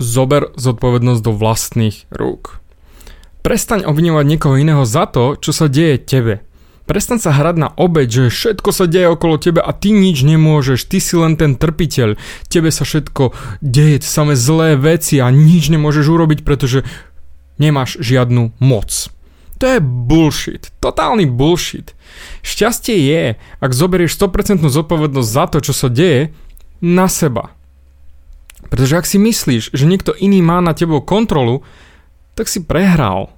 zober zodpovednosť do vlastných rúk. Prestaň obviňovať niekoho iného za to, čo sa deje tebe. Prestaň sa hrať na obeď, že všetko sa deje okolo teba a ty nič nemôžeš, ty si len ten trpiteľ, tebe sa všetko deje, samé zlé veci a nič nemôžeš urobiť, pretože nemáš žiadnu moc. To je bullshit, totálny bullshit. Šťastie je, ak zoberieš 100% zodpovednosť za to, čo sa deje, na seba. Pretože ak si myslíš, že niekto iný má na tebou kontrolu, tak si prehral.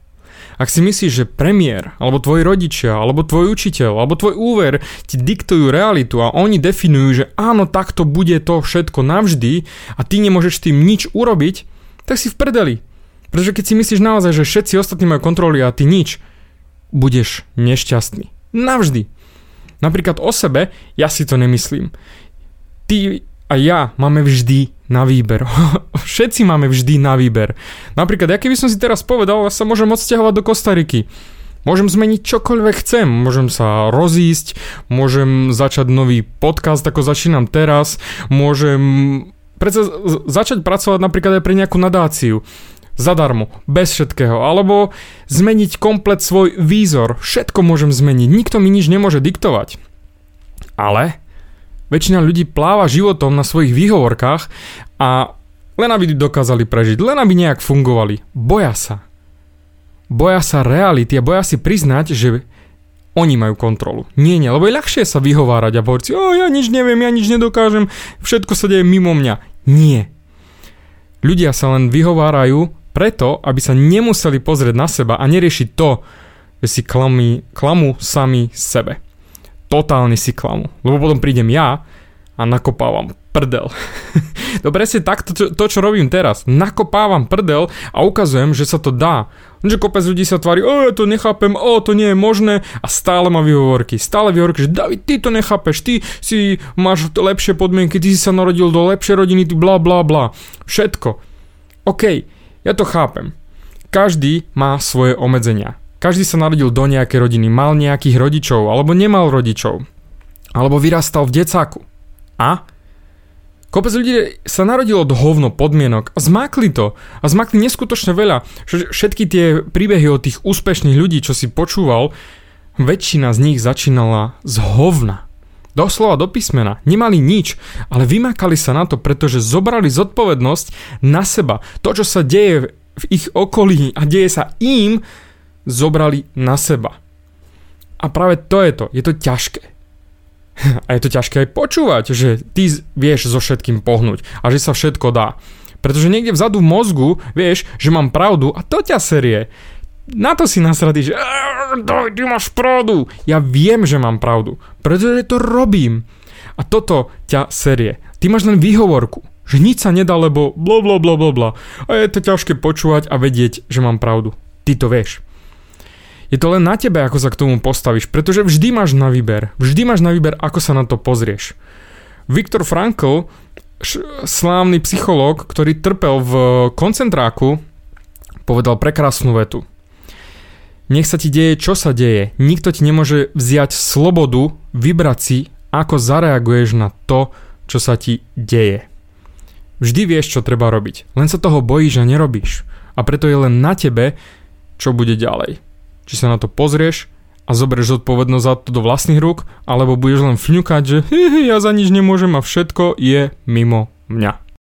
Ak si myslíš, že premiér, alebo tvoji rodičia, alebo tvoj učiteľ, alebo tvoj úver ti diktujú realitu a oni definujú, že áno, takto bude to všetko navždy a ty nemôžeš tým nič urobiť, tak si v prdeli. Pretože keď si myslíš naozaj, že všetci ostatní majú kontroly a ty nič, budeš nešťastný. Navždy. Napríklad o sebe, ja si to nemyslím. Ty a ja máme vždy na výber. Všetci máme vždy na výber. Napríklad, ja keby som si teraz povedal, ja sa môžem odsťahovať do Kostariky. Môžem zmeniť čokoľvek chcem. Môžem sa rozísť, môžem začať nový podcast, ako začínam teraz. Môžem predsa začať pracovať napríklad aj pre nejakú nadáciu. Zadarmo, bez všetkého. Alebo zmeniť komplet svoj výzor. Všetko môžem zmeniť. Nikto mi nič nemôže diktovať. Ale Väčšina ľudí pláva životom na svojich výhovorkách a len aby dokázali prežiť, len aby nejak fungovali. Boja sa. Boja sa reality a boja si priznať, že oni majú kontrolu. Nie, nie, lebo je ľahšie sa vyhovárať a povedať si, o, ja nič neviem, ja nič nedokážem, všetko sa deje mimo mňa. Nie. Ľudia sa len vyhovárajú preto, aby sa nemuseli pozrieť na seba a neriešiť to, že si klamí, klamú sami sebe totálne si klamu. Lebo potom prídem ja a nakopávam prdel. Dobre si takto to, to, čo robím teraz. Nakopávam prdel a ukazujem, že sa to dá. Že kopec ľudí sa tvári, o, ja to nechápem, o, to nie je možné a stále má výhovorky. Stále výhovorky, že David, ty to nechápeš, ty si máš lepšie podmienky, ty si sa narodil do lepšej rodiny, ty bla bla bla. Všetko. OK, ja to chápem. Každý má svoje obmedzenia. Každý sa narodil do nejakej rodiny, mal nejakých rodičov, alebo nemal rodičov, alebo vyrastal v decáku. A? Kopec ľudí sa narodilo do hovno podmienok a zmákli to. A zmákli neskutočne veľa. Všetky tie príbehy o tých úspešných ľudí, čo si počúval, väčšina z nich začínala z hovna. Doslova do písmena. Nemali nič, ale vymakali sa na to, pretože zobrali zodpovednosť na seba. To, čo sa deje v ich okolí a deje sa im, zobrali na seba. A práve to je to, je to ťažké. A je to ťažké aj počúvať, že ty vieš so všetkým pohnúť a že sa všetko dá. Pretože niekde vzadu v mozgu vieš, že mám pravdu a to ťa serie. Na to si nasradí, že ty máš pravdu. Ja viem, že mám pravdu, pretože to robím. A toto ťa serie. Ty máš len výhovorku, že nič sa nedá, lebo bla bla bla bla bla. A je to ťažké počúvať a vedieť, že mám pravdu. Ty to vieš. Je to len na tebe, ako sa k tomu postavíš, pretože vždy máš na výber. Vždy máš na výber, ako sa na to pozrieš. Viktor Frankl, slávny psychológ, ktorý trpel v koncentráku, povedal prekrásnu vetu. Nech sa ti deje, čo sa deje. Nikto ti nemôže vziať slobodu, vybrať si, ako zareaguješ na to, čo sa ti deje. Vždy vieš, čo treba robiť. Len sa toho bojíš a nerobíš. A preto je len na tebe, čo bude ďalej. Či sa na to pozrieš a zoberieš zodpovednosť za to do vlastných rúk, alebo budeš len fňukať, že hi, hi, ja za nič nemôžem a všetko je mimo mňa.